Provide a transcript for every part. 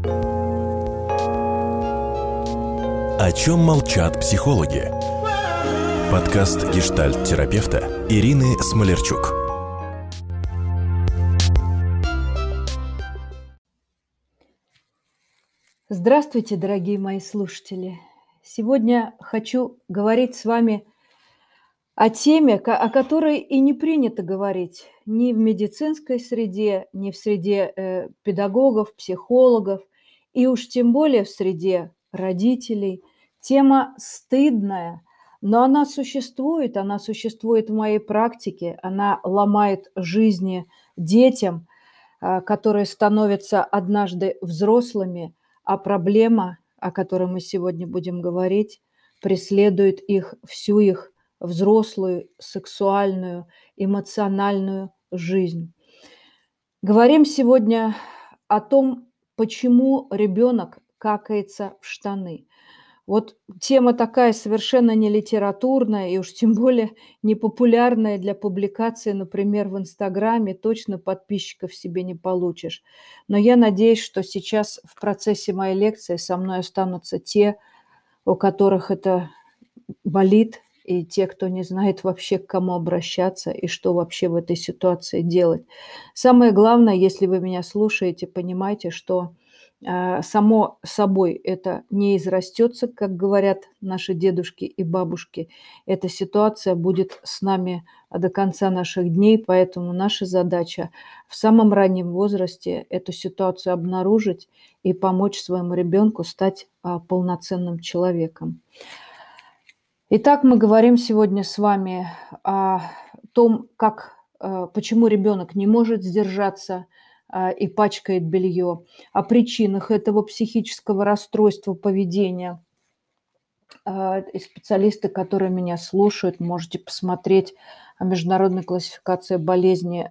О чем молчат психологи? Подкаст гештальт-терапевта Ирины Смолерчук. Здравствуйте, дорогие мои слушатели. Сегодня хочу говорить с вами о теме, о которой и не принято говорить ни в медицинской среде, ни в среде э, педагогов, психологов, и уж тем более в среде родителей. Тема стыдная, но она существует, она существует в моей практике, она ломает жизни детям, э, которые становятся однажды взрослыми, а проблема, о которой мы сегодня будем говорить, преследует их всю их взрослую, сексуальную, эмоциональную жизнь. Говорим сегодня о том, почему ребенок какается в штаны. Вот тема такая совершенно не литературная и уж тем более не популярная для публикации, например, в Инстаграме, точно подписчиков себе не получишь. Но я надеюсь, что сейчас в процессе моей лекции со мной останутся те, у которых это болит, и те, кто не знает вообще, к кому обращаться и что вообще в этой ситуации делать. Самое главное, если вы меня слушаете, понимайте, что э, само собой это не израстется, как говорят наши дедушки и бабушки. Эта ситуация будет с нами до конца наших дней, поэтому наша задача в самом раннем возрасте эту ситуацию обнаружить и помочь своему ребенку стать а, полноценным человеком. Итак, мы говорим сегодня с вами о том, как, э, почему ребенок не может сдержаться э, и пачкает белье, о причинах этого психического расстройства поведения. Э, и специалисты, которые меня слушают, можете посмотреть о международной классификации болезни,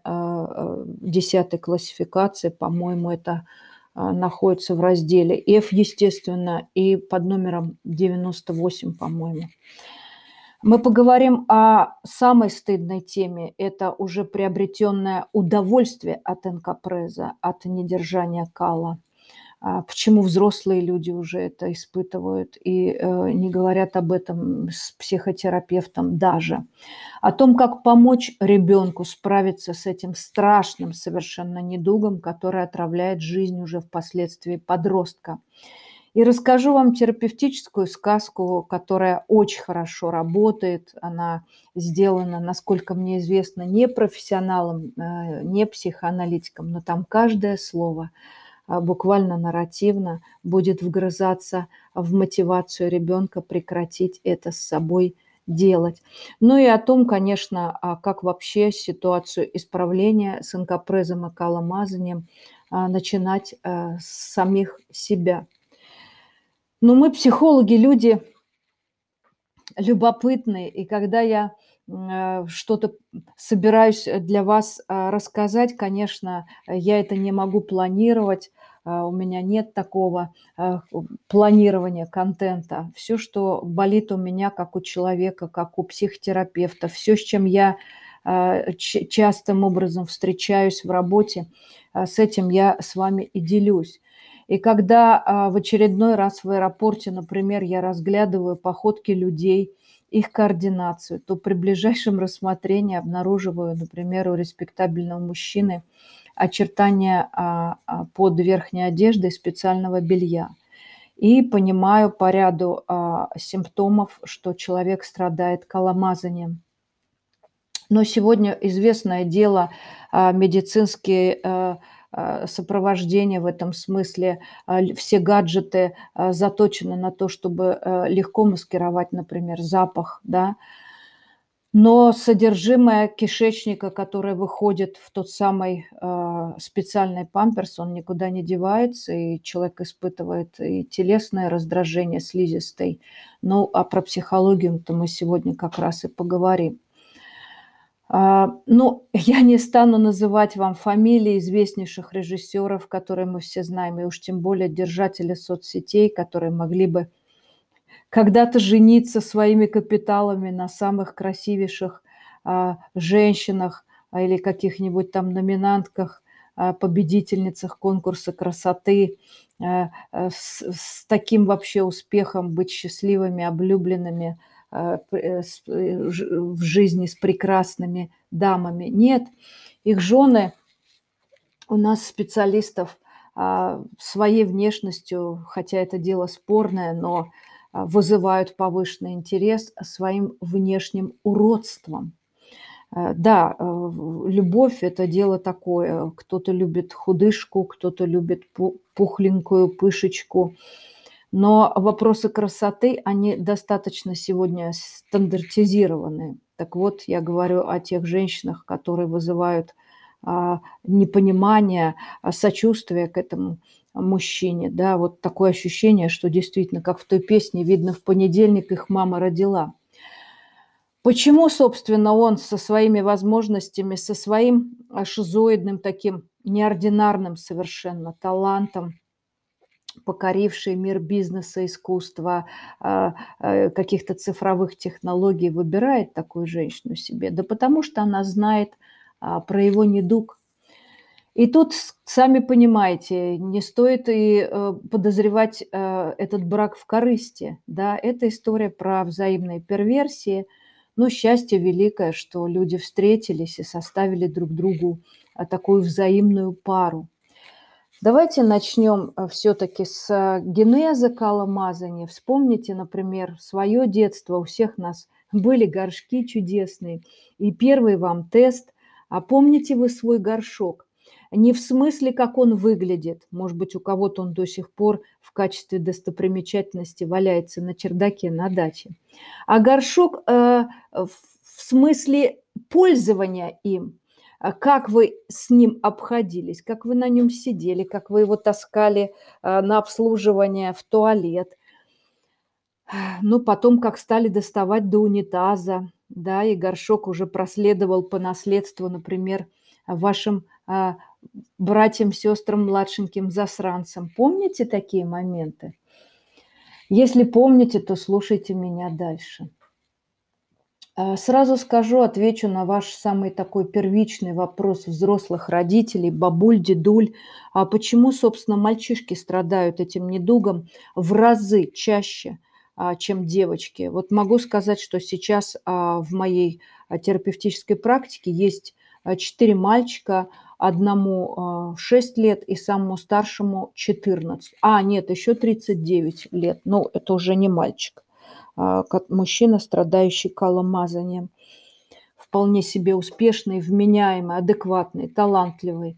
десятой классификации, по-моему, это находится в разделе F, естественно, и под номером 98, по-моему. Мы поговорим о самой стыдной теме. Это уже приобретенное удовольствие от энкапреза, от недержания кала. А почему взрослые люди уже это испытывают и э, не говорят об этом с психотерапевтом даже. О том, как помочь ребенку справиться с этим страшным совершенно недугом, который отравляет жизнь уже впоследствии подростка. И расскажу вам терапевтическую сказку, которая очень хорошо работает. Она сделана, насколько мне известно, не профессионалом, э, не психоаналитиком, но там каждое слово буквально нарративно будет вгрызаться в мотивацию ребенка прекратить это с собой делать. Ну и о том, конечно, а как вообще ситуацию исправления с инкопрезом и каломазанием а, начинать с самих себя – но мы, психологи, люди любопытные, и когда я что-то собираюсь для вас рассказать, конечно, я это не могу планировать, у меня нет такого планирования контента. Все, что болит у меня, как у человека, как у психотерапевта, все, с чем я частым образом встречаюсь в работе, с этим я с вами и делюсь. И когда а, в очередной раз в аэропорте, например, я разглядываю походки людей, их координацию, то при ближайшем рассмотрении обнаруживаю, например, у респектабельного мужчины очертания а, а, под верхней одеждой специального белья. И понимаю по ряду симптомов, что человек страдает коломазанием. Но сегодня известное дело медицинские а, сопровождение в этом смысле, а, все гаджеты а, заточены на то, чтобы легко маскировать, например, запах, да, но содержимое кишечника, которое выходит в тот самый э, специальный памперс, он никуда не девается, и человек испытывает и телесное раздражение слизистой. Ну, а про психологию-то мы сегодня как раз и поговорим. А, ну, я не стану называть вам фамилии известнейших режиссеров, которые мы все знаем, и уж тем более держатели соцсетей, которые могли бы когда-то жениться своими капиталами на самых красивейших а, женщинах а, или каких-нибудь там номинантках победительницах конкурса красоты, с, с таким вообще успехом быть счастливыми, облюбленными в жизни с прекрасными дамами. Нет, их жены у нас специалистов своей внешностью, хотя это дело спорное, но вызывают повышенный интерес своим внешним уродством. Э, да, э, любовь – это дело такое. Кто-то любит худышку, кто-то любит пухленькую пышечку. Но вопросы красоты, они достаточно сегодня стандартизированы. Так вот, я говорю о тех женщинах, которые вызывают а, непонимание, а, сочувствие к этому мужчине. Да, вот такое ощущение, что действительно, как в той песне, видно, в понедельник их мама родила – Почему, собственно, он со своими возможностями, со своим шизоидным таким неординарным совершенно талантом, покоривший мир бизнеса, искусства, а, а, каких-то цифровых технологий, выбирает такую женщину себе? Да потому что она знает а, про его недуг. И тут, сами понимаете, не стоит и э, подозревать э, этот брак в корысти. Да? Это история про взаимные перверсии – но счастье великое, что люди встретились и составили друг другу а, такую взаимную пару. Давайте начнем а, все-таки с генеза каломазания. Вспомните, например, свое детство. У всех нас были горшки чудесные. И первый вам тест. А помните вы свой горшок? Не в смысле, как он выглядит. Может быть, у кого-то он до сих пор в качестве достопримечательности валяется на чердаке на даче. А горшок э, в смысле пользования им. А как вы с ним обходились, как вы на нем сидели, как вы его таскали э, на обслуживание в туалет. Ну, потом, как стали доставать до унитаза, да, и горшок уже проследовал по наследству, например, вашим а, братьям, сестрам, младшеньким засранцам. Помните такие моменты? Если помните, то слушайте меня дальше. А, сразу скажу, отвечу на ваш самый такой первичный вопрос взрослых родителей, бабуль, дедуль. А почему, собственно, мальчишки страдают этим недугом в разы чаще, а, чем девочки? Вот могу сказать, что сейчас а, в моей терапевтической практике есть четыре мальчика, одному 6 а, лет и самому старшему 14. А, нет, еще 39 лет. Ну, это уже не мальчик. А, мужчина, страдающий каломазанием. Вполне себе успешный, вменяемый, адекватный, талантливый.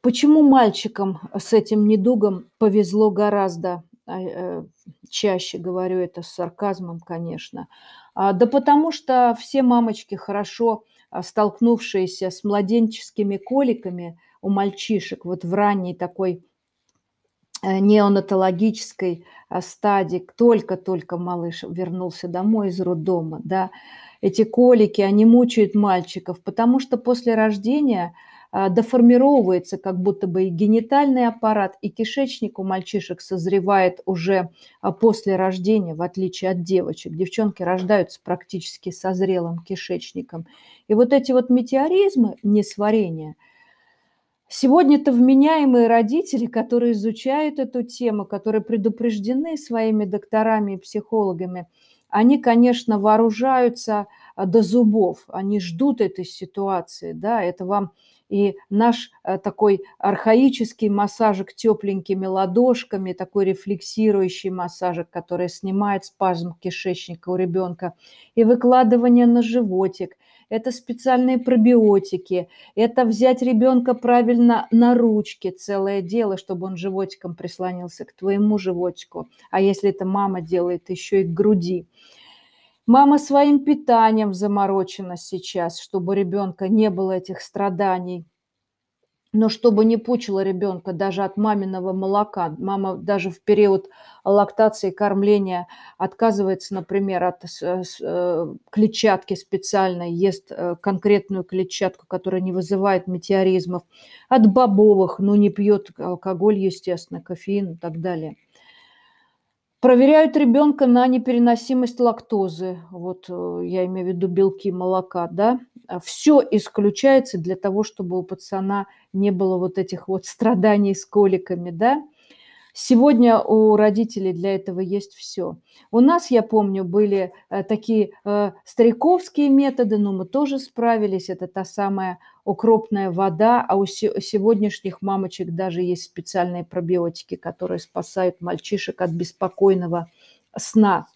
Почему мальчикам с этим недугом повезло гораздо а, э, чаще, говорю это с сарказмом, конечно. Да потому что все мамочки хорошо столкнувшиеся с младенческими коликами у мальчишек вот в ранней такой э, неонатологической а, стадии, только-только малыш вернулся домой из роддома, да, эти колики, они мучают мальчиков, потому что после рождения – а, доформировывается как будто бы и генитальный аппарат, и кишечник у мальчишек созревает уже а, после рождения, в отличие от девочек. Девчонки рождаются практически со зрелым кишечником. И вот эти вот метеоризмы, несварения, Сегодня-то вменяемые родители, которые изучают эту тему, которые предупреждены своими докторами и психологами, они, конечно, вооружаются а, до зубов, они ждут этой ситуации, да, это вам и наш э, такой архаический массажик тепленькими ладошками, такой рефлексирующий массажик, который снимает спазм кишечника у ребенка, и выкладывание на животик, это специальные пробиотики, это взять ребенка правильно на ручки, целое дело, чтобы он животиком прислонился к твоему животику, а если это мама делает, еще и к груди. Мама своим питанием заморочена сейчас, чтобы ребенка не было этих страданий. Но чтобы не пучило ребенка даже от маминого молока. Мама даже в период лактации, кормления отказывается, например, от э, клетчатки специальной, ест э, конкретную клетчатку, которая не вызывает метеоризмов, от бобовых, но не пьет алкоголь, естественно, кофеин и так далее. Проверяют ребенка на непереносимость лактозы. Вот э, я имею в виду белки молока, да. Все исключается для того, чтобы у пацана не было вот этих вот страданий с коликами, да. Сегодня у родителей для этого есть все. У нас, я помню, были э, такие э, стариковские методы, но мы тоже справились. Это та самая укропная вода, а у сегодняшних мамочек даже есть специальные пробиотики, которые спасают мальчишек от беспокойного сна.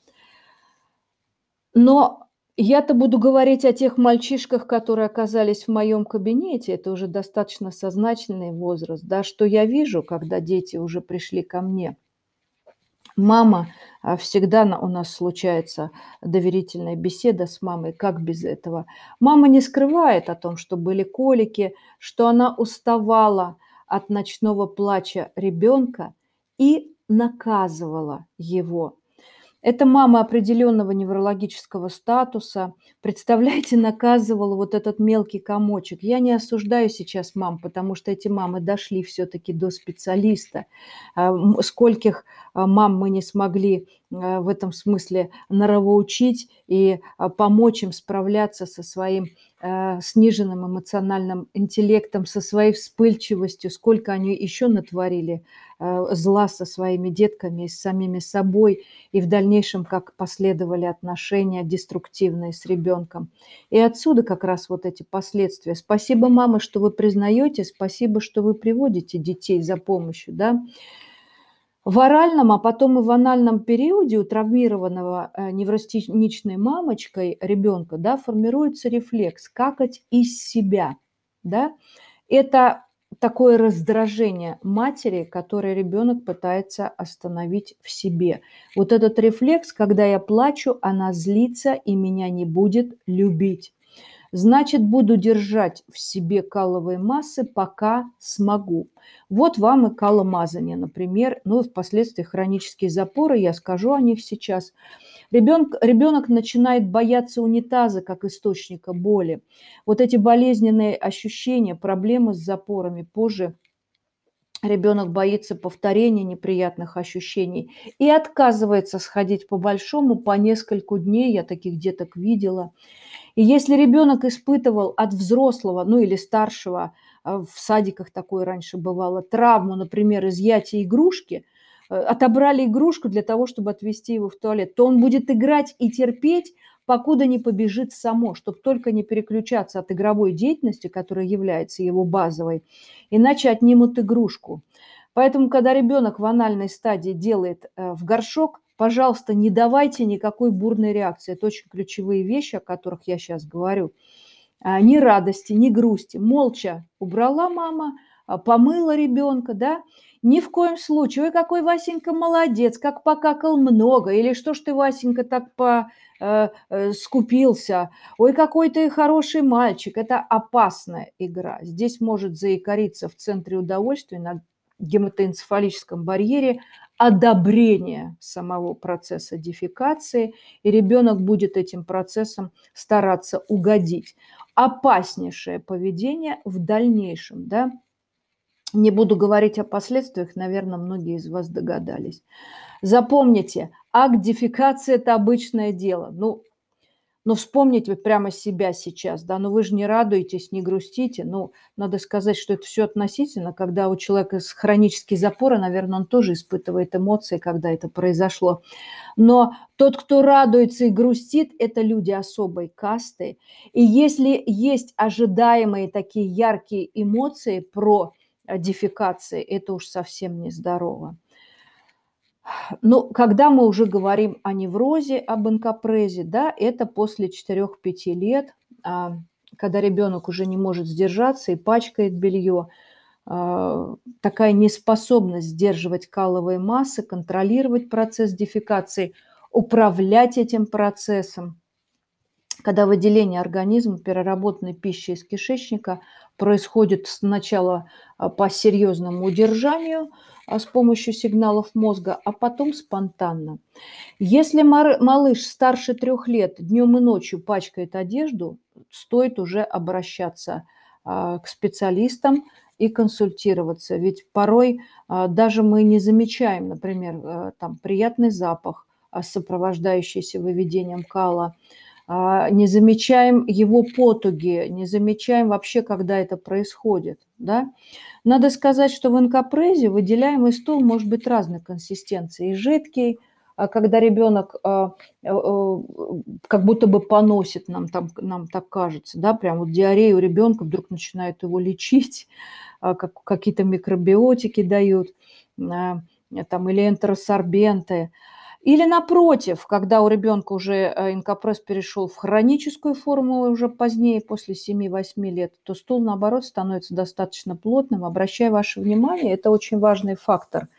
Но я-то буду говорить о тех мальчишках, которые оказались в моем кабинете. Это уже достаточно сознательный возраст. Да, что я вижу, когда дети уже пришли ко мне. Мама, а, всегда у нас случается доверительная беседа с мамой, как без этого. Мама не скрывает о том, что были колики, что она уставала от ночного плача ребенка и наказывала его эта мама определенного неврологического статуса, представляете, наказывала вот этот мелкий комочек. Я не осуждаю сейчас мам, потому что эти мамы дошли все-таки до специалиста. А, скольких а, мам мы не смогли а, в этом смысле норовоучить и помочь им справляться со своим сниженным эмоциональным интеллектом, со своей вспыльчивостью, сколько они еще натворили Э, зла со своими детками с самими собой, и в дальнейшем как последовали отношения деструктивные с ребенком. И отсюда как раз вот эти последствия. Спасибо, мама, что вы признаете, спасибо, что вы приводите детей за помощью, да. В оральном, а потом и в анальном периоде у травмированного э, неврастеничной мамочкой ребенка да, формируется рефлекс какать из себя. Да? Это такое раздражение матери, которое ребенок пытается остановить в себе. Вот этот рефлекс, когда я плачу, она злится и меня не будет любить. Значит, буду держать в себе каловые массы, пока смогу. Вот вам и каломазание, например, ну и впоследствии хронические запоры, я скажу о них сейчас – Ребенок, ребенок начинает бояться унитаза как источника боли. Вот эти болезненные ощущения, проблемы с запорами позже ребенок боится повторения неприятных ощущений и отказывается сходить по большому по нескольку дней. Я таких деток видела. И если ребенок испытывал от взрослого, ну или старшего, э, в садиках такое раньше бывало, травму, например, изъятия игрушки – Э, отобрали игрушку для того, чтобы отвезти его в туалет, то он будет играть и терпеть, покуда не побежит само, чтобы только не переключаться от игровой деятельности, которая является его базовой, иначе отнимут игрушку. Поэтому, когда ребенок в анальной стадии делает э, в горшок, пожалуйста, не давайте никакой бурной реакции. Это очень ключевые вещи, о которых я сейчас говорю. А, ни радости, ни грусти. Молча убрала мама, а, помыла ребенка, да, ни в коем случае. Ой, какой Васенька молодец, как покакал много. Или что ж ты, Васенька, так по э, э, скупился. Ой, какой ты хороший мальчик. Это опасная игра. Здесь может заикариться в центре удовольствия гематоэнцефалическом барьере одобрение самого процесса дефекации, и ребенок будет этим процессом стараться угодить. Опаснейшее поведение в дальнейшем, да, не буду говорить о последствиях, наверное, многие из вас догадались. Запомните, акт дефекации – это обычное дело. Ну, ну, вспомните прямо себя сейчас, да, ну вы же не радуетесь, не грустите. Ну, надо сказать, что это все относительно. Когда у человека хронические запоры, наверное, он тоже испытывает эмоции, когда это произошло. Но тот, кто радуется и грустит, это люди особой касты. И если есть ожидаемые такие яркие эмоции про дефекации, это уж совсем нездорово. Но когда мы уже говорим о неврозе, об инкапрезе, да, это после 4-5 лет, а, когда ребенок уже не может сдержаться и пачкает белье, а, такая неспособность сдерживать каловые массы, контролировать процесс дефекации, управлять этим процессом, когда выделение организма переработанной пищи из кишечника происходит сначала а, по серьезному удержанию а, с помощью сигналов мозга, а потом спонтанно. Если малыш старше трех лет днем и ночью пачкает одежду, стоит уже обращаться а, к специалистам и консультироваться. Ведь порой даже мы не замечаем, например, а, там приятный запах, сопровождающийся выведением кала, не замечаем его потуги, не замечаем вообще, когда это происходит. Да? Надо сказать, что в инкопрезе выделяемый стул может быть разной консистенции. И жидкий, а когда ребенок а, э, э, как будто бы поносит, нам, там, нам так кажется, да, прям вот диарею ребенка вдруг начинают его лечить, а, как, какие-то микробиотики дают, там, или энтеросорбенты. Или напротив, когда у ребенка уже инкопресс перешел в хроническую форму уже позднее, после 7-8 лет, то стул, наоборот, становится достаточно плотным. Обращаю ваше внимание, это очень важный фактор –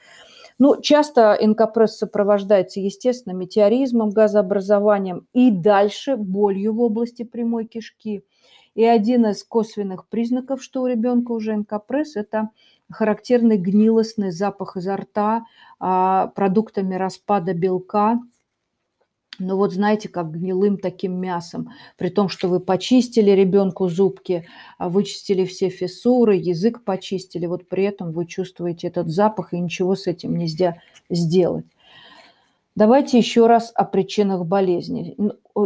ну, часто инкопресс сопровождается, естественно, метеоризмом, газообразованием и дальше болью в области прямой кишки. И один из косвенных признаков, что у ребенка уже инкопресс, это характерный гнилостный запах изо рта а, продуктами распада белка – ну вот знаете, как гнилым таким мясом, при том, что вы почистили ребенку зубки, а вычистили все фиссуры, язык почистили, вот при этом вы чувствуете этот запах и ничего с этим нельзя сделать. Давайте еще раз о причинах болезни.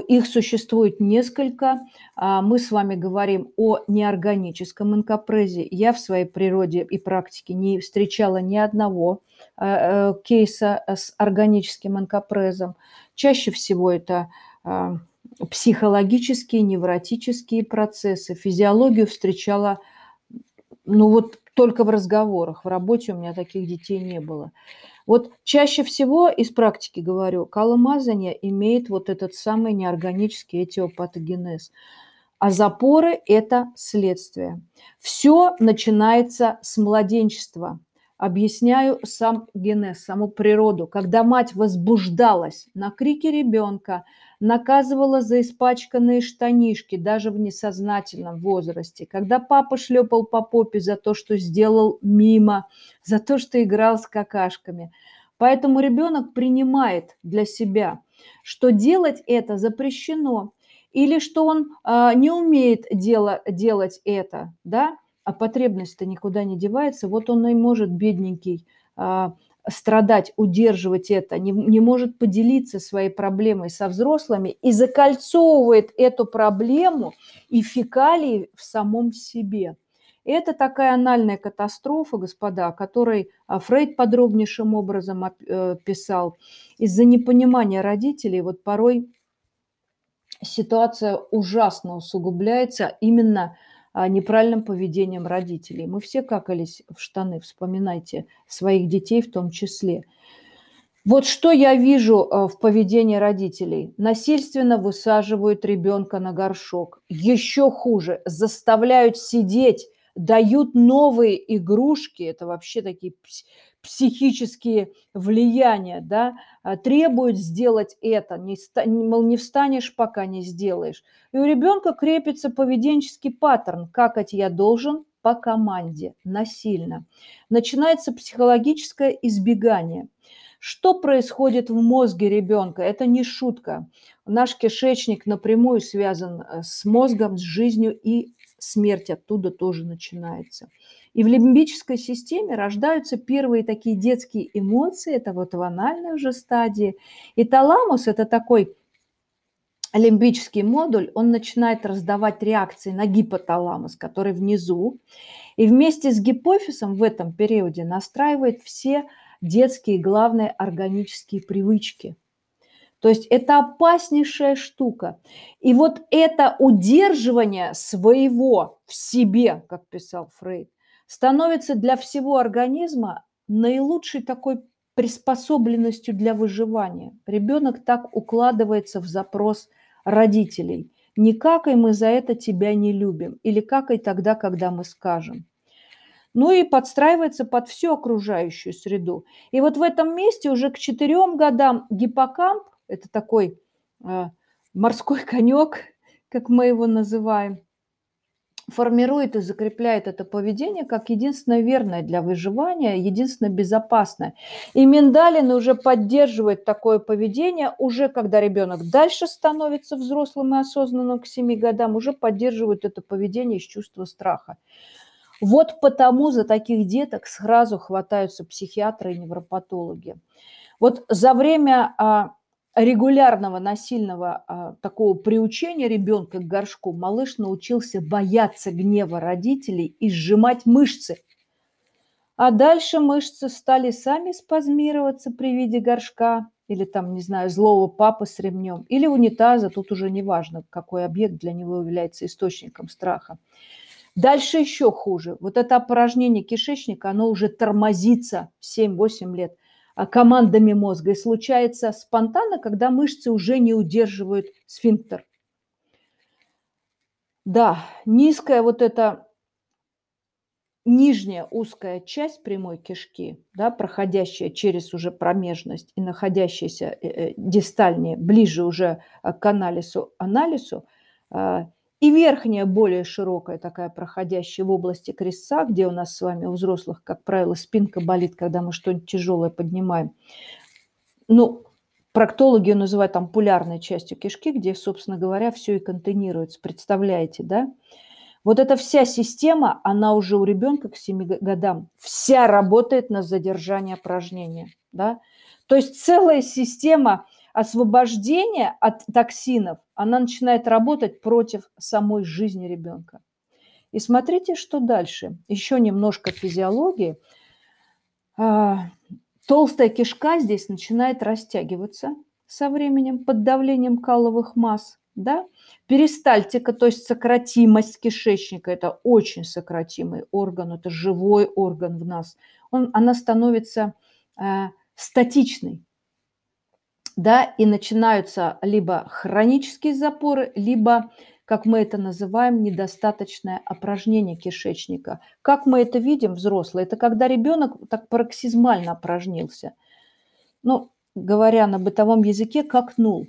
Их существует несколько. А мы с вами говорим о неорганическом инкопрезе. Я в своей природе и практике не встречала ни одного э, э, кейса с органическим инкопрезом. Чаще всего это психологические, невротические процессы. Физиологию встречала, ну вот только в разговорах. В работе у меня таких детей не было. Вот чаще всего из практики говорю, каломазание имеет вот этот самый неорганический этиопатогенез. А запоры – это следствие. Все начинается с младенчества. Объясняю сам генез, саму природу. Когда мать возбуждалась на крики ребенка, наказывала за испачканные штанишки даже в несознательном возрасте, когда папа шлепал по попе за то, что сделал мимо, за то, что играл с какашками. Поэтому ребенок принимает для себя, что делать это запрещено, или что он э, не умеет дело, делать это, да, а потребность-то никуда не девается, вот он и может, бедненький, а, страдать, удерживать это, не, не может поделиться своей проблемой со взрослыми и закольцовывает эту проблему и фекалии в самом себе. Это такая анальная катастрофа, господа, о которой а, Фрейд подробнейшим образом э, писал. Из-за непонимания родителей вот порой ситуация ужасно усугубляется именно неправильным поведением родителей. Мы все какались в штаны, вспоминайте своих детей в том числе. Вот что я вижу э, в поведении родителей. Насильственно высаживают ребенка на горшок. Еще хуже, заставляют сидеть, дают новые игрушки. Это вообще такие психические влияния, да, а, требуют сделать это, не, мол, не встанешь, пока не сделаешь. И у ребенка крепится поведенческий паттерн, как это я должен по команде, насильно. Начинается психологическое избегание. Что происходит в мозге ребенка? Это не шутка. Наш кишечник напрямую связан э, с мозгом, с жизнью, и смерть оттуда тоже начинается. И в лимбической системе рождаются первые такие детские эмоции, это вот в анальной уже стадии. И таламус – это такой лимбический модуль, он начинает раздавать реакции на гипоталамус, который внизу, и вместе с гипофизом в этом периоде настраивает все детские главные органические привычки. То есть это опаснейшая штука. И вот это удерживание своего в себе, как писал Фрейд, становится для всего организма наилучшей такой приспособленностью для выживания. Ребенок так укладывается в запрос родителей. Не какай мы за это тебя не любим, или какай тогда, когда мы скажем. Ну и подстраивается под всю окружающую среду. И вот в этом месте уже к четырем годам гиппокамп, это такой э, морской конек, как мы его называем, формирует и закрепляет это поведение как единственное верное для выживания, единственное безопасное. И Миндалин уже поддерживает такое поведение, уже когда ребенок дальше становится взрослым и осознанным к 7 годам, уже поддерживает это поведение из чувства страха. Вот потому за таких деток сразу хватаются психиатры и невропатологи. Вот за время а, регулярного насильного а, такого приучения ребенка к горшку малыш научился бояться гнева родителей и сжимать мышцы. А дальше мышцы стали сами спазмироваться при виде горшка или там, не знаю, злого папы с ремнем, или унитаза, тут уже не важно, какой объект для него является источником страха. Дальше еще хуже. Вот это опорожнение кишечника, оно уже тормозится 7-8 лет командами мозга и случается спонтанно, когда мышцы уже не удерживают сфинктер. Да, низкая вот эта нижняя узкая часть прямой кишки, да, проходящая через уже промежность и находящаяся э, э, дистальнее, ближе уже к анализу, анализу, а, и верхняя, более широкая, такая проходящая в области крестца, где у нас с вами у взрослых, как правило, спинка болит, когда мы что-нибудь тяжелое поднимаем. Ну, проктологи ее называют там полярной частью кишки, где, собственно говоря, все и контейнируется. Представляете, да? Вот эта вся система, она уже у ребенка к 7 годам вся работает на задержание опорожнения. Да? То есть целая система освобождения от токсинов, она начинает работать против самой жизни ребенка. И смотрите, что дальше. Еще немножко физиологии. А, толстая кишка здесь начинает растягиваться со временем под давлением каловых масс да, перистальтика, то есть сократимость кишечника, это очень сократимый орган, это живой орган в нас, он, она становится э, статичной, да, и начинаются либо хронические запоры, либо, как мы это называем, недостаточное опорожнение кишечника. Как мы это видим, взрослые, это когда ребенок так пароксизмально опорожнился. Ну, говоря на бытовом языке, как нул.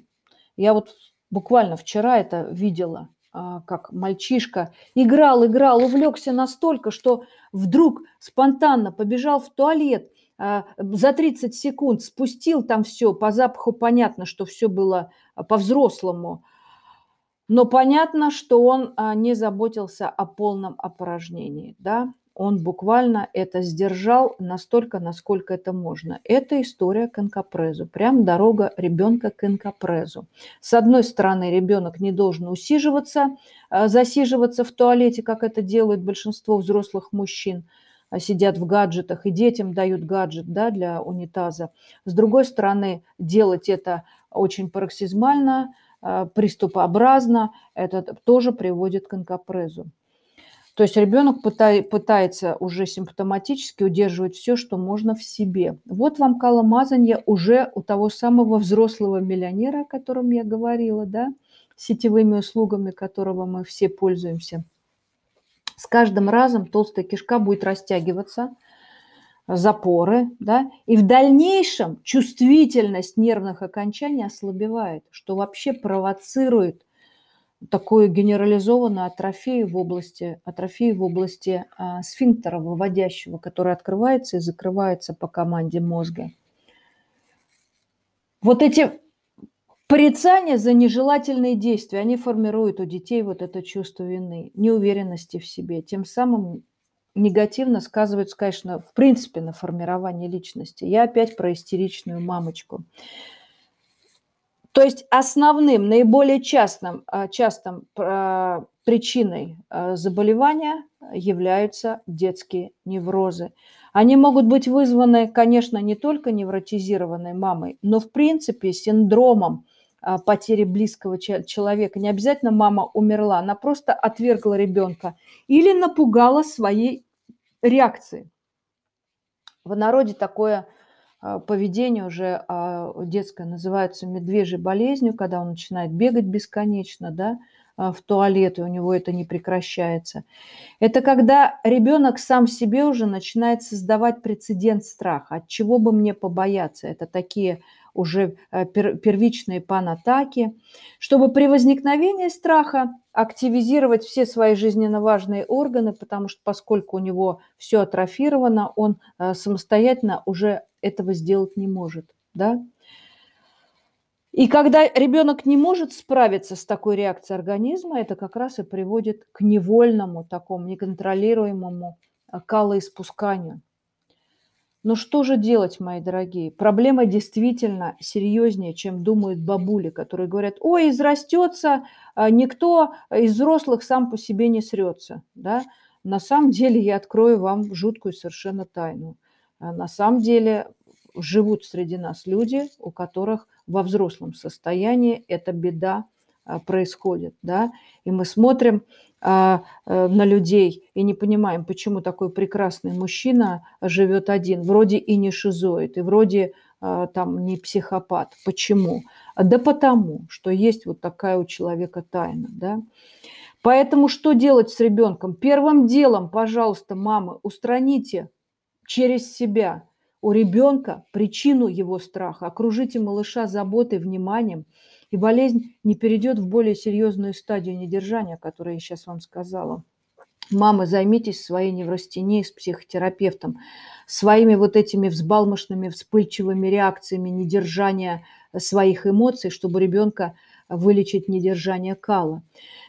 Я вот буквально вчера это видела, а, как мальчишка играл, играл, увлекся настолько, что вдруг спонтанно побежал в туалет, за 30 секунд спустил там все, по запаху понятно, что все было а, по-взрослому, но понятно, что он не заботился о полном опорожнении, да, он буквально это сдержал настолько, насколько это можно. Это история к инкапрезу, прям дорога ребенка к инкапрезу. С одной стороны, ребенок не должен усиживаться, засиживаться в туалете, как это делает большинство взрослых мужчин, а сидят в гаджетах, и детям дают гаджет да, для унитаза. С другой стороны, делать это очень пароксизмально, э, приступообразно, это тоже приводит к инкапрезу. То есть ребенок пытается уже симптоматически удерживать все, что можно в себе. Вот вам каломазанье уже у того самого взрослого миллионера, о котором я говорила, да, сетевыми услугами которого мы все пользуемся. С каждым разом толстая кишка будет растягиваться, запоры, да, и в дальнейшем чувствительность нервных окончаний ослабевает, что вообще провоцирует такую генерализованную атрофию в области, атрофию в области а, сфинктера выводящего, который открывается и закрывается по команде мозга. Вот эти порицания за нежелательные действия, они формируют у детей вот это чувство вины, неуверенности в себе, тем самым негативно сказываются, конечно, в принципе на формировании личности. Я опять про истеричную мамочку. То есть основным, наиболее частным, а, частым а, причиной а, заболевания являются детские неврозы. Они могут быть вызваны, конечно, не только невротизированной мамой, но в принципе синдромом потери близкого человека. Не обязательно мама умерла, она просто отвергла ребенка или напугала своей реакцией. В народе такое а, поведение уже а, детское называется медвежьей болезнью, когда он начинает бегать бесконечно, да, а, в туалет, и у него это не прекращается. Это когда ребенок сам себе уже начинает создавать прецедент страха. От чего бы мне побояться? Это такие уже первичные панатаки. Чтобы при возникновении страха активизировать все свои жизненно важные органы, потому что поскольку у него все атрофировано, он самостоятельно уже этого сделать не может. Да? И когда ребенок не может справиться с такой реакцией организма, это как раз и приводит к невольному, такому неконтролируемому а, калоиспусканию. Но что же делать, мои дорогие? Проблема действительно серьезнее, чем думают бабули, которые говорят, ой, израстется, а никто из взрослых сам по себе не срется. Да? На самом деле я открою вам жуткую совершенно тайну. А на самом деле живут среди нас люди, у которых во взрослом состоянии эта беда происходит, да, и мы смотрим а, э, на людей и не понимаем, почему такой прекрасный мужчина живет один, вроде и не шизоид, и вроде а, там не психопат. Почему? Да потому, что есть вот такая у человека тайна, да. Поэтому что делать с ребенком? Первым делом, пожалуйста, мамы, устраните через себя – у ребенка причину его страха, окружите малыша заботой, вниманием, и болезнь не перейдет в более серьезную стадию недержания, о я сейчас вам сказала. Мамы, займитесь своей неврастенией с психотерапевтом, своими вот этими взбалмошными, вспыльчивыми реакциями недержания своих эмоций, чтобы ребенка вылечить недержание кала.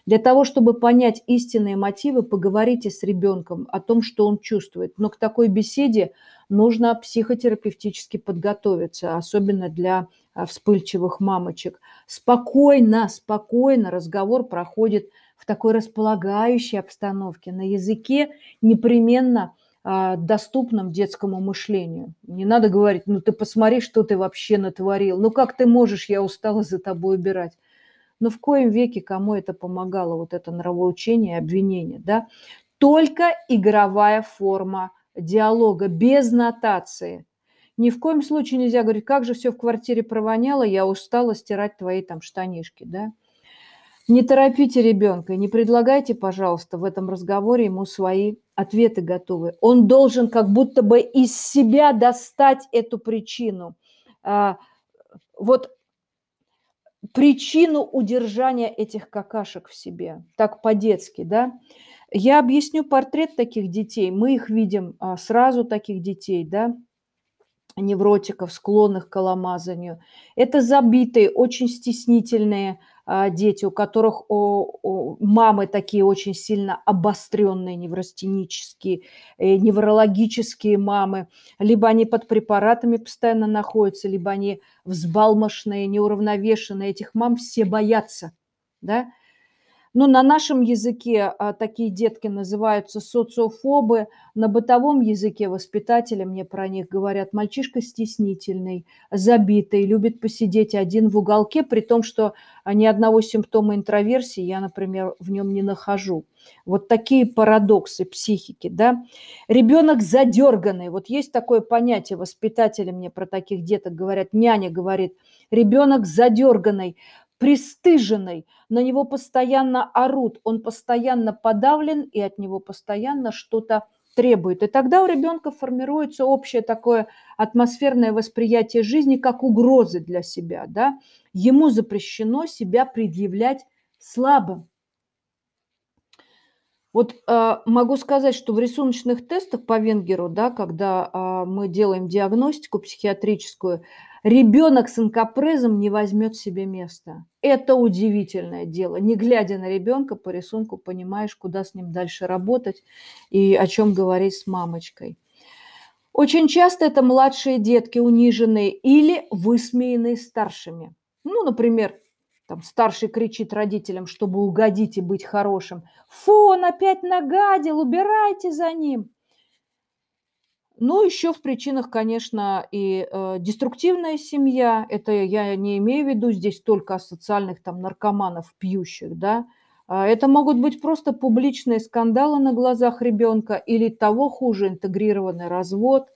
Для того, чтобы понять истинные мотивы, поговорите с ребенком о том, что он чувствует. Но к такой беседе нужно психотерапевтически подготовиться, особенно для а, вспыльчивых мамочек. Спокойно, спокойно разговор проходит в такой располагающей обстановке, на языке непременно а, доступном детскому мышлению. Не надо говорить, ну ты посмотри, что ты вообще натворил, ну как ты можешь, я устала за тобой убирать. Но в коем веке кому это помогало, вот это нравоучение и обвинение, да? Только игровая форма диалога, без нотации. Ни в коем случае нельзя говорить, как же все в квартире провоняло, я устала стирать твои там штанишки, да? Не торопите ребенка, не предлагайте, пожалуйста, в этом разговоре ему свои ответы готовы. Он должен как будто бы из себя достать эту причину. А, вот причину удержания этих какашек в себе, так по-детски, да. Я объясню портрет таких детей. Мы их видим а, сразу, таких детей, да, невротиков, склонных к коломазанию. Это забитые, очень стеснительные а, дети, у которых о, мамы такие очень сильно обостренные, неврастенические, э, неврологические мамы. Либо они под препаратами постоянно находятся, либо они взбалмошные, неуравновешенные. Этих мам все боятся. Да? Ну, на нашем языке а, такие детки называются социофобы, на бытовом языке воспитатели мне про них говорят, мальчишка стеснительный, забитый, любит посидеть один в уголке, при том, что ни одного симптома интроверсии я, например, в нем не нахожу. Вот такие парадоксы психики, да. Ребенок задерганный. Вот есть такое понятие, воспитатели мне про таких деток говорят, няня говорит, ребенок задерганный пристыженный, на него постоянно орут, он постоянно подавлен, и от него постоянно что-то требует. И тогда у ребенка формируется общее такое атмосферное восприятие жизни как угрозы для себя. Да? Ему запрещено себя предъявлять слабым. Вот э, могу сказать, что в рисуночных тестах по Венгеру, да, когда э, мы делаем диагностику психиатрическую, Ребенок с инкапрезом не возьмет себе места. Это удивительное дело. Не глядя на ребенка по рисунку, понимаешь, куда с ним дальше работать и о чем говорить с мамочкой. Очень часто это младшие детки, униженные или высмеянные старшими. Ну, например, там старший кричит родителям, чтобы угодить и быть хорошим. Фу, он опять нагадил, убирайте за ним. Ну, еще в причинах, конечно, и э, деструктивная семья. Это я не имею в виду здесь только социальных там наркоманов, пьющих, да. А это могут быть просто публичные скандалы на глазах ребенка или того хуже интегрированный развод.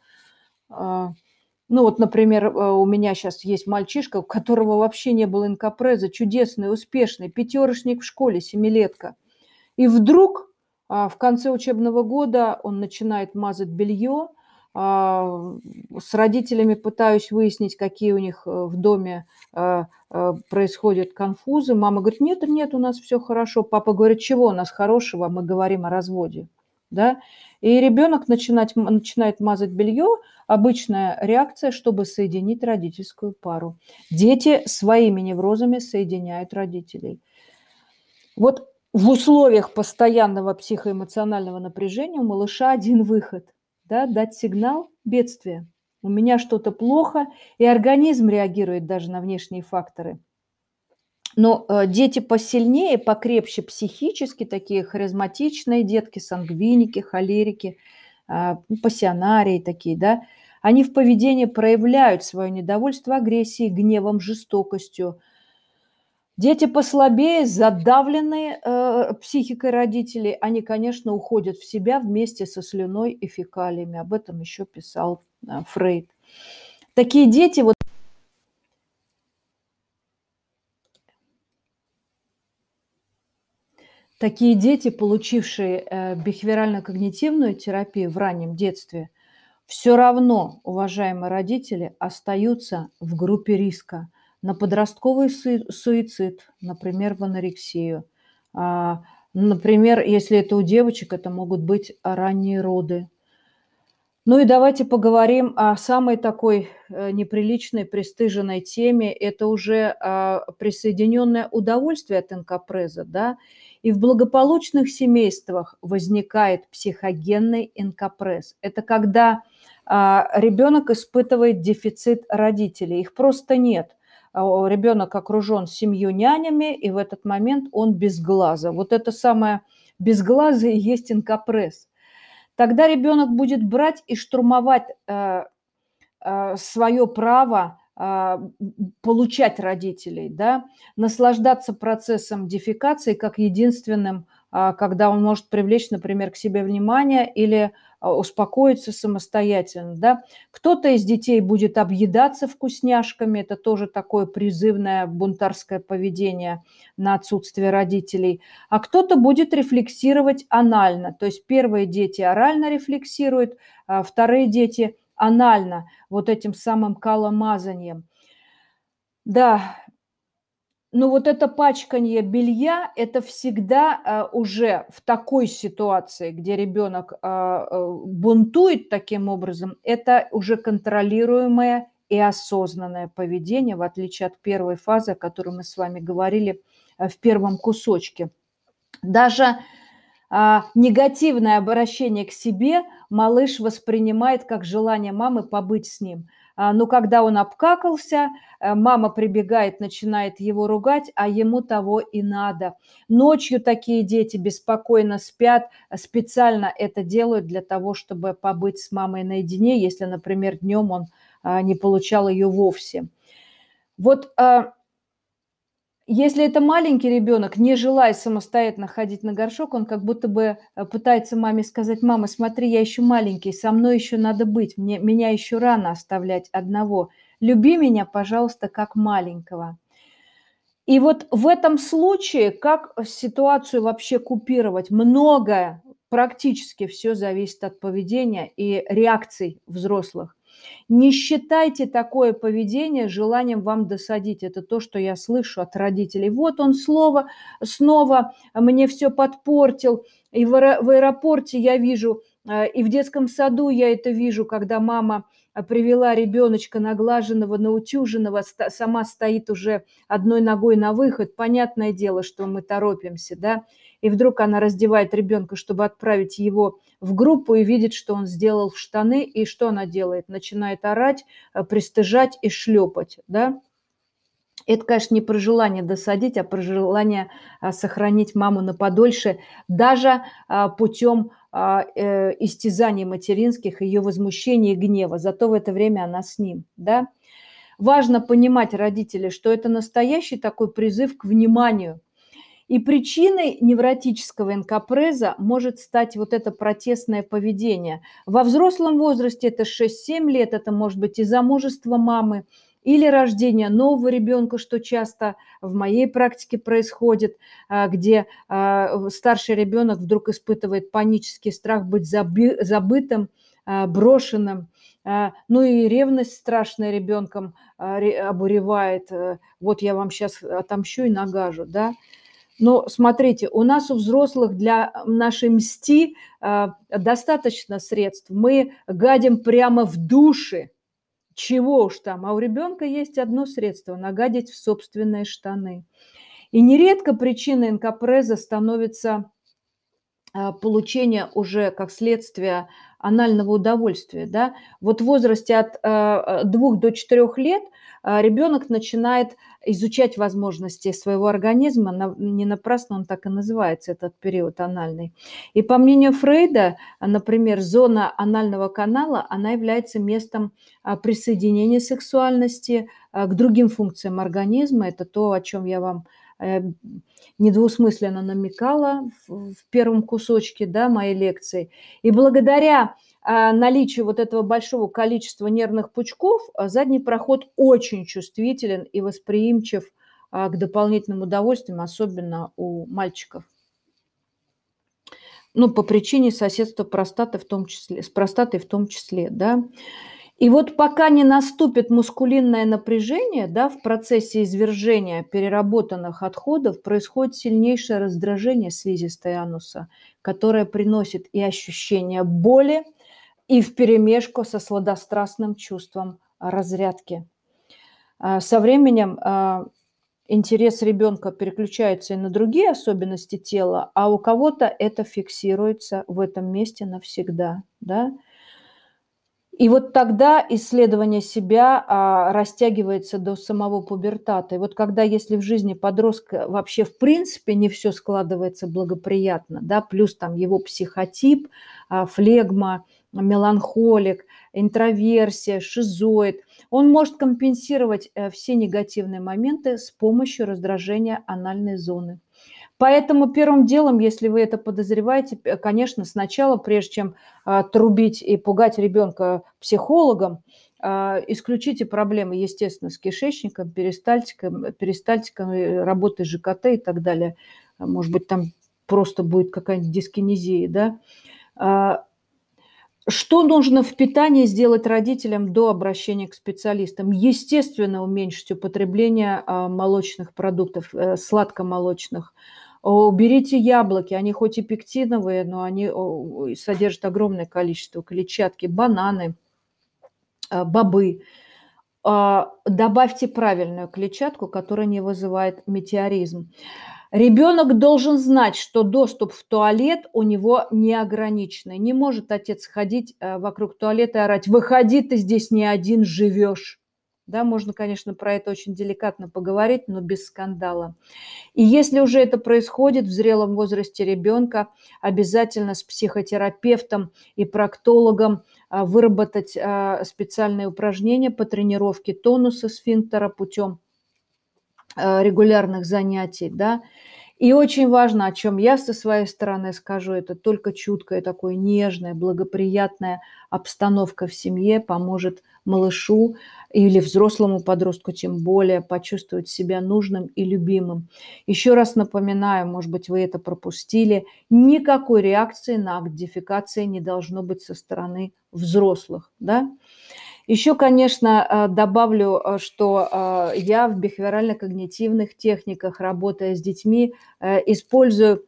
А, ну вот, например, э, у меня сейчас есть мальчишка, у которого вообще не было инкапреза, чудесный, успешный, пятерочник в школе, семилетка. И вдруг а, в конце учебного года он начинает мазать белье, с родителями пытаюсь выяснить, какие у них э, в доме а, а, происходят конфузы. Мама говорит, нет, нет, у нас все хорошо. Папа говорит, чего у нас хорошего? Мы говорим о разводе. да, и ребенок начинать, начинает мазать белье, обычная реакция, чтобы соединить родительскую пару. Дети своими неврозами соединяют родителей. Вот в условиях постоянного психоэмоционального напряжения у малыша один выход – да, дать сигнал бедствия. У меня что-то плохо, и организм реагирует даже на внешние факторы – но э, дети посильнее, покрепче психически, такие харизматичные детки, сангвиники, холерики, э, пассионарии такие, да, они в поведении проявляют свое недовольство агрессией, гневом, жестокостью. Дети послабее, задавленные э, психикой родителей, они, конечно, уходят в себя вместе со слюной и фекалиями. Об этом еще писал э, Фрейд. Такие дети вот Такие дети, получившие э, бихевиорально-когнитивную терапию в раннем детстве, все равно, уважаемые родители, остаются в группе риска на подростковый суицид, например, в анорексию. А, например, если это у девочек, это могут быть ранние роды. Ну и давайте поговорим о самой такой э, неприличной, пристыженной теме. Это уже а, присоединенное удовольствие от инкапреза, да, и в благополучных семействах возникает психогенный инкапресс. Это когда а, ребенок испытывает дефицит родителей, их просто нет. А, ребенок окружен семью нянями, и в этот момент он без глаза. Вот это самое без глаза и есть инкапресс. Тогда ребенок будет брать и штурмовать э, э, свое право а, получать родителей, да, наслаждаться процессом дефекации как единственным, а, когда он может привлечь, например, к себе внимание или успокоиться самостоятельно. Да. Кто-то из детей будет объедаться вкусняшками, это тоже такое призывное бунтарское поведение на отсутствие родителей, а кто-то будет рефлексировать анально, то есть первые дети орально рефлексируют, а вторые дети анально, вот этим самым каломазанием. Да, ну вот это пачканье белья, это всегда а, уже в такой ситуации, где ребенок а, а, бунтует таким образом, это уже контролируемое и осознанное поведение, в отличие от первой фазы, о которой мы с вами говорили в первом кусочке. Даже негативное обращение к себе малыш воспринимает как желание мамы побыть с ним. А, но когда он обкакался, э, мама прибегает, начинает его ругать, а ему того и надо. Ночью такие дети беспокойно спят, специально это делают для того, чтобы побыть с мамой наедине, если, например, днем он а, не получал ее вовсе. Вот если это маленький ребенок, не желая самостоятельно ходить на горшок, он как будто бы э, пытается маме сказать, мама, смотри, я еще маленький, со мной еще надо быть, мне, меня еще рано оставлять одного. Люби меня, пожалуйста, как маленького. И вот в этом случае, как ситуацию вообще купировать? Многое, практически все зависит от поведения и реакций взрослых. Не считайте такое поведение желанием вам досадить. Это то, что я слышу от родителей. Вот он слово снова мне все подпортил. И в аэропорте я вижу, э, и в детском саду я это вижу, когда мама э, привела ребеночка наглаженного, наутюженного, сама стоит уже одной ногой на выход. Понятное дело, что мы торопимся, да и вдруг она раздевает ребенка, чтобы отправить его в группу и видит, что он сделал в штаны, и что она делает? Начинает орать, э, пристыжать и шлепать, да? Это, конечно, не про желание досадить, а про желание а, сохранить маму на подольше, даже а, путем а, э, истязаний материнских, ее возмущения и гнева. Зато в это время она с ним, да? Важно понимать, родители, что это настоящий такой призыв к вниманию – и причиной невротического инкапреза может стать вот это протестное поведение. Во взрослом возрасте это 6-7 лет, это может быть и замужество мамы, или рождение нового ребенка, что часто в моей практике происходит, а, где а, старший ребенок вдруг испытывает панический страх быть забытым, а, брошенным. Ну и ревность страшная ребенком обуревает. Э, вот я вам сейчас отомщу и нагажу, да. Но смотрите, у нас у взрослых для нашей мсти э, достаточно средств. Мы гадим прямо в душе. Чего уж там. А у ребенка есть одно средство – нагадить в собственные штаны. И нередко причиной инкапреза становится а, получение уже как следствие анального удовольствия. Да? Вот в возрасте от э, 2 до 4 лет э, ребенок начинает изучать возможности своего организма, не напрасно он так и называется, этот период анальный. И по мнению Фрейда, например, зона анального канала, она является местом присоединения сексуальности к другим функциям организма. Это то, о чем я вам Э, недвусмысленно намекала в первом кусочке да, моей лекции. И благодаря а, наличию вот этого большого количества нервных пучков а, задний проход очень чувствителен и восприимчив а, к дополнительным удовольствиям, особенно у мальчиков. Ну, по причине соседства простаты в том числе, с простатой в том числе, да. И вот пока не наступит мускулинное напряжение, да, в процессе извержения переработанных отходов происходит сильнейшее раздражение слизистой ануса, которое приносит и ощущение боли, и вперемешку со сладострастным чувством разрядки. А, со временем а, интерес ребенка переключается и на другие особенности тела, а у кого-то это фиксируется в этом месте навсегда. Да? И вот тогда исследование себя а, растягивается до самого пубертата. И вот когда, если в жизни подростка вообще в принципе не все складывается благоприятно, да, плюс там его психотип, а, флегма, меланхолик, интроверсия, шизоид, он может компенсировать э, все негативные моменты с помощью раздражения анальной зоны. Поэтому первым делом, если вы это подозреваете, конечно, сначала, прежде чем а, трубить и пугать ребенка психологом, а, исключите проблемы, естественно, с кишечником, перистальтиком, перистальтиком, работой ЖКТ и так далее. Может быть, там просто будет какая-нибудь дискинезия, да. А, что нужно в питании сделать родителям до обращения к специалистам? Естественно, уменьшить употребление молочных продуктов, э, сладкомолочных. Уберите яблоки, они хоть и пектиновые, но они содержат огромное количество клетчатки, бананы, а, бобы. А, добавьте правильную клетчатку, которая не вызывает метеоризм. Ребенок должен знать, что доступ в туалет у него неограниченный. Не может отец ходить а, вокруг туалета и орать «Выходи, ты здесь не один живешь». Да, можно, конечно, про это очень деликатно поговорить, но без скандала. И если уже это происходит в зрелом возрасте ребенка, обязательно с психотерапевтом и проктологом а, выработать а, специальные упражнения по тренировке тонуса сфинктера путем а, регулярных занятий, да, и очень важно, о чем я со своей стороны скажу, это только чуткая, такая нежная, благоприятная обстановка в семье поможет малышу или взрослому подростку тем более почувствовать себя нужным и любимым. Еще раз напоминаю, может быть, вы это пропустили, никакой реакции на акт дефекации не должно быть со стороны взрослых. Да? Еще, конечно, э, добавлю, э, что э, я в бихеверально-когнитивных техниках, работая с детьми, использую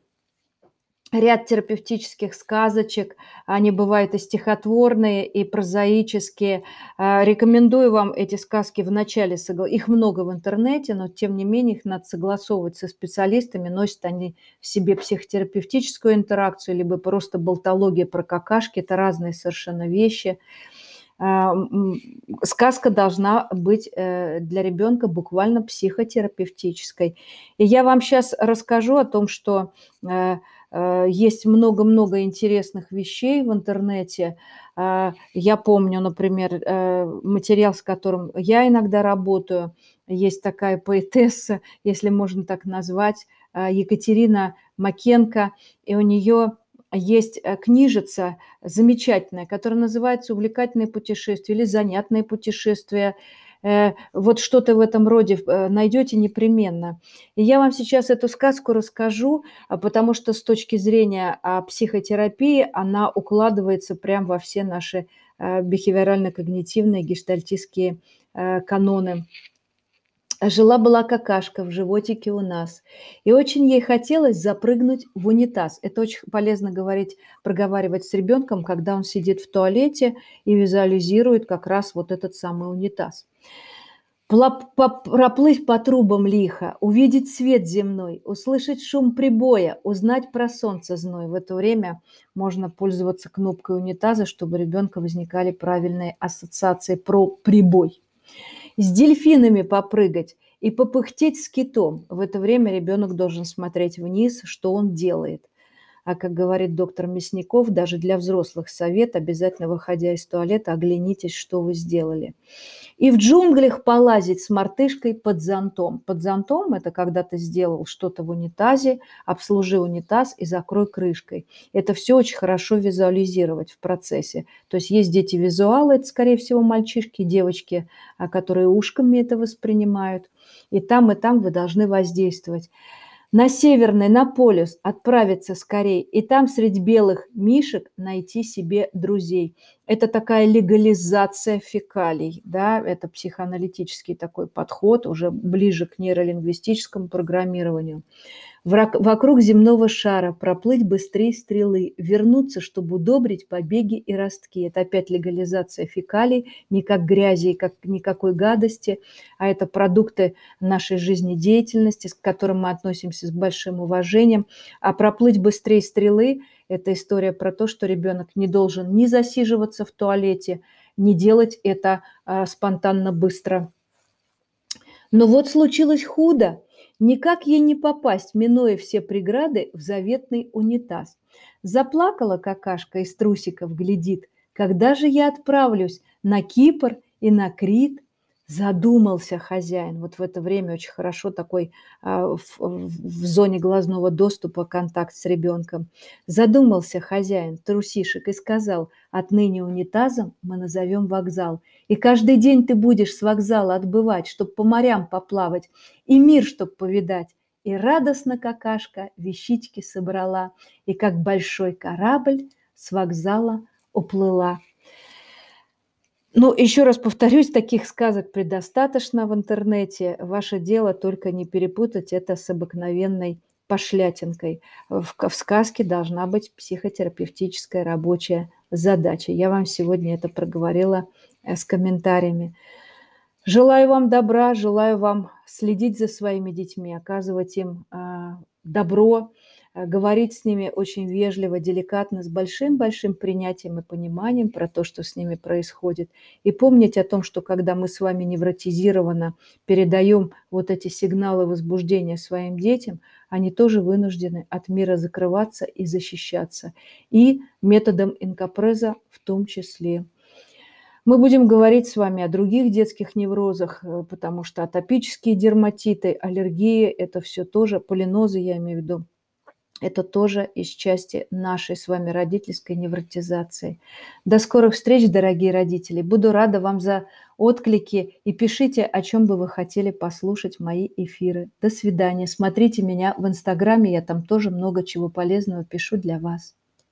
ряд терапевтических сказочек. Они бывают и стихотворные, и прозаические. Рекомендую вам эти сказки в начале. Их много в интернете, но тем не менее их надо согласовывать со специалистами. Носят они в себе психотерапевтическую интеракцию, либо просто болтология про какашки. Это разные совершенно вещи. Сказка должна быть э, для ребенка буквально психотерапевтической. И я вам сейчас расскажу о том, что э, э, есть много-много интересных вещей в интернете. А, я помню, например, материал, с которым я иногда работаю. Есть такая поэтесса, если можно так назвать, Екатерина Макенко, и у нее есть э, книжица замечательная, которая называется «Увлекательные путешествия» или «Занятные путешествия». Э, вот что-то в этом роде э, найдете непременно. И я вам сейчас эту сказку расскажу, а, потому что с точки зрения а, психотерапии она укладывается прямо во все наши бихевиорально-когнитивные гештальтистские каноны. Жила-была какашка в животике у нас, и очень ей хотелось запрыгнуть в унитаз. Это очень полезно говорить, проговаривать с ребенком, когда он сидит в туалете и визуализирует как раз вот этот самый унитаз. Проплыть по трубам лихо, увидеть свет земной, услышать шум прибоя, узнать про солнце зной. В это время можно пользоваться кнопкой унитаза, чтобы у ребенка возникали правильные ассоциации про прибой с дельфинами попрыгать и попыхтеть с китом. В это время ребенок должен смотреть вниз, что он делает. А как говорит доктор Мясников, даже для взрослых совет, обязательно выходя из туалета, оглянитесь, что вы сделали. И в джунглях полазить с мартышкой под зонтом. Под зонтом – это когда ты сделал что-то в унитазе, обслужи унитаз и закрой крышкой. Это все очень хорошо визуализировать в процессе. То есть есть дети-визуалы, это, скорее всего, мальчишки, девочки, а, которые ушками это воспринимают. И там, и там вы должны воздействовать на Северный, на полюс отправиться скорее, и там среди белых мишек найти себе друзей. Это такая легализация фекалий, да, это психоаналитический такой подход, уже ближе к нейролингвистическому программированию вокруг земного шара, проплыть быстрее стрелы, вернуться, чтобы удобрить побеги и ростки. Это опять легализация фекалий, не как грязи как никакой гадости, а это продукты нашей жизнедеятельности, к которым мы относимся с большим уважением. А проплыть быстрее стрелы – это история про то, что ребенок не должен ни засиживаться в туалете, не делать это а, спонтанно быстро. Но вот случилось худо – Никак ей не попасть, минуя все преграды, в заветный унитаз. Заплакала какашка из трусиков, глядит. Когда же я отправлюсь на Кипр и на Крит? Задумался хозяин. Вот в это время очень хорошо такой а, в, в зоне глазного доступа контакт с ребенком. Задумался хозяин трусишек и сказал, отныне унитазом мы назовем вокзал. И каждый день ты будешь с вокзала отбывать, чтоб по морям поплавать и мир, чтоб повидать. И радостно какашка вещички собрала, и как большой корабль с вокзала уплыла. Ну, еще раз повторюсь, таких сказок предостаточно в интернете. Ваше дело только не перепутать это с обыкновенной пошлятинкой. В, в сказке должна быть психотерапевтическая рабочая задача. Я вам сегодня это проговорила э, с комментариями. Желаю вам добра, желаю вам следить за своими детьми, оказывать им а, добро, говорить с ними очень вежливо, деликатно, с большим-большим принятием и пониманием про то, что с ними происходит. И помнить о том, что когда мы с вами невротизированно передаем вот эти сигналы возбуждения своим детям, они тоже вынуждены от мира закрываться и защищаться. И методом инкапреза в том числе. Мы будем говорить с вами о других детских неврозах, э, потому что атопические дерматиты, аллергии – это все тоже, полинозы я имею в виду, это тоже из части нашей с вами родительской невротизации. До скорых встреч, дорогие родители. Буду рада вам за отклики и пишите, о чем бы вы хотели послушать мои эфиры. До свидания. Смотрите меня в Инстаграме, я там тоже много чего полезного пишу для вас.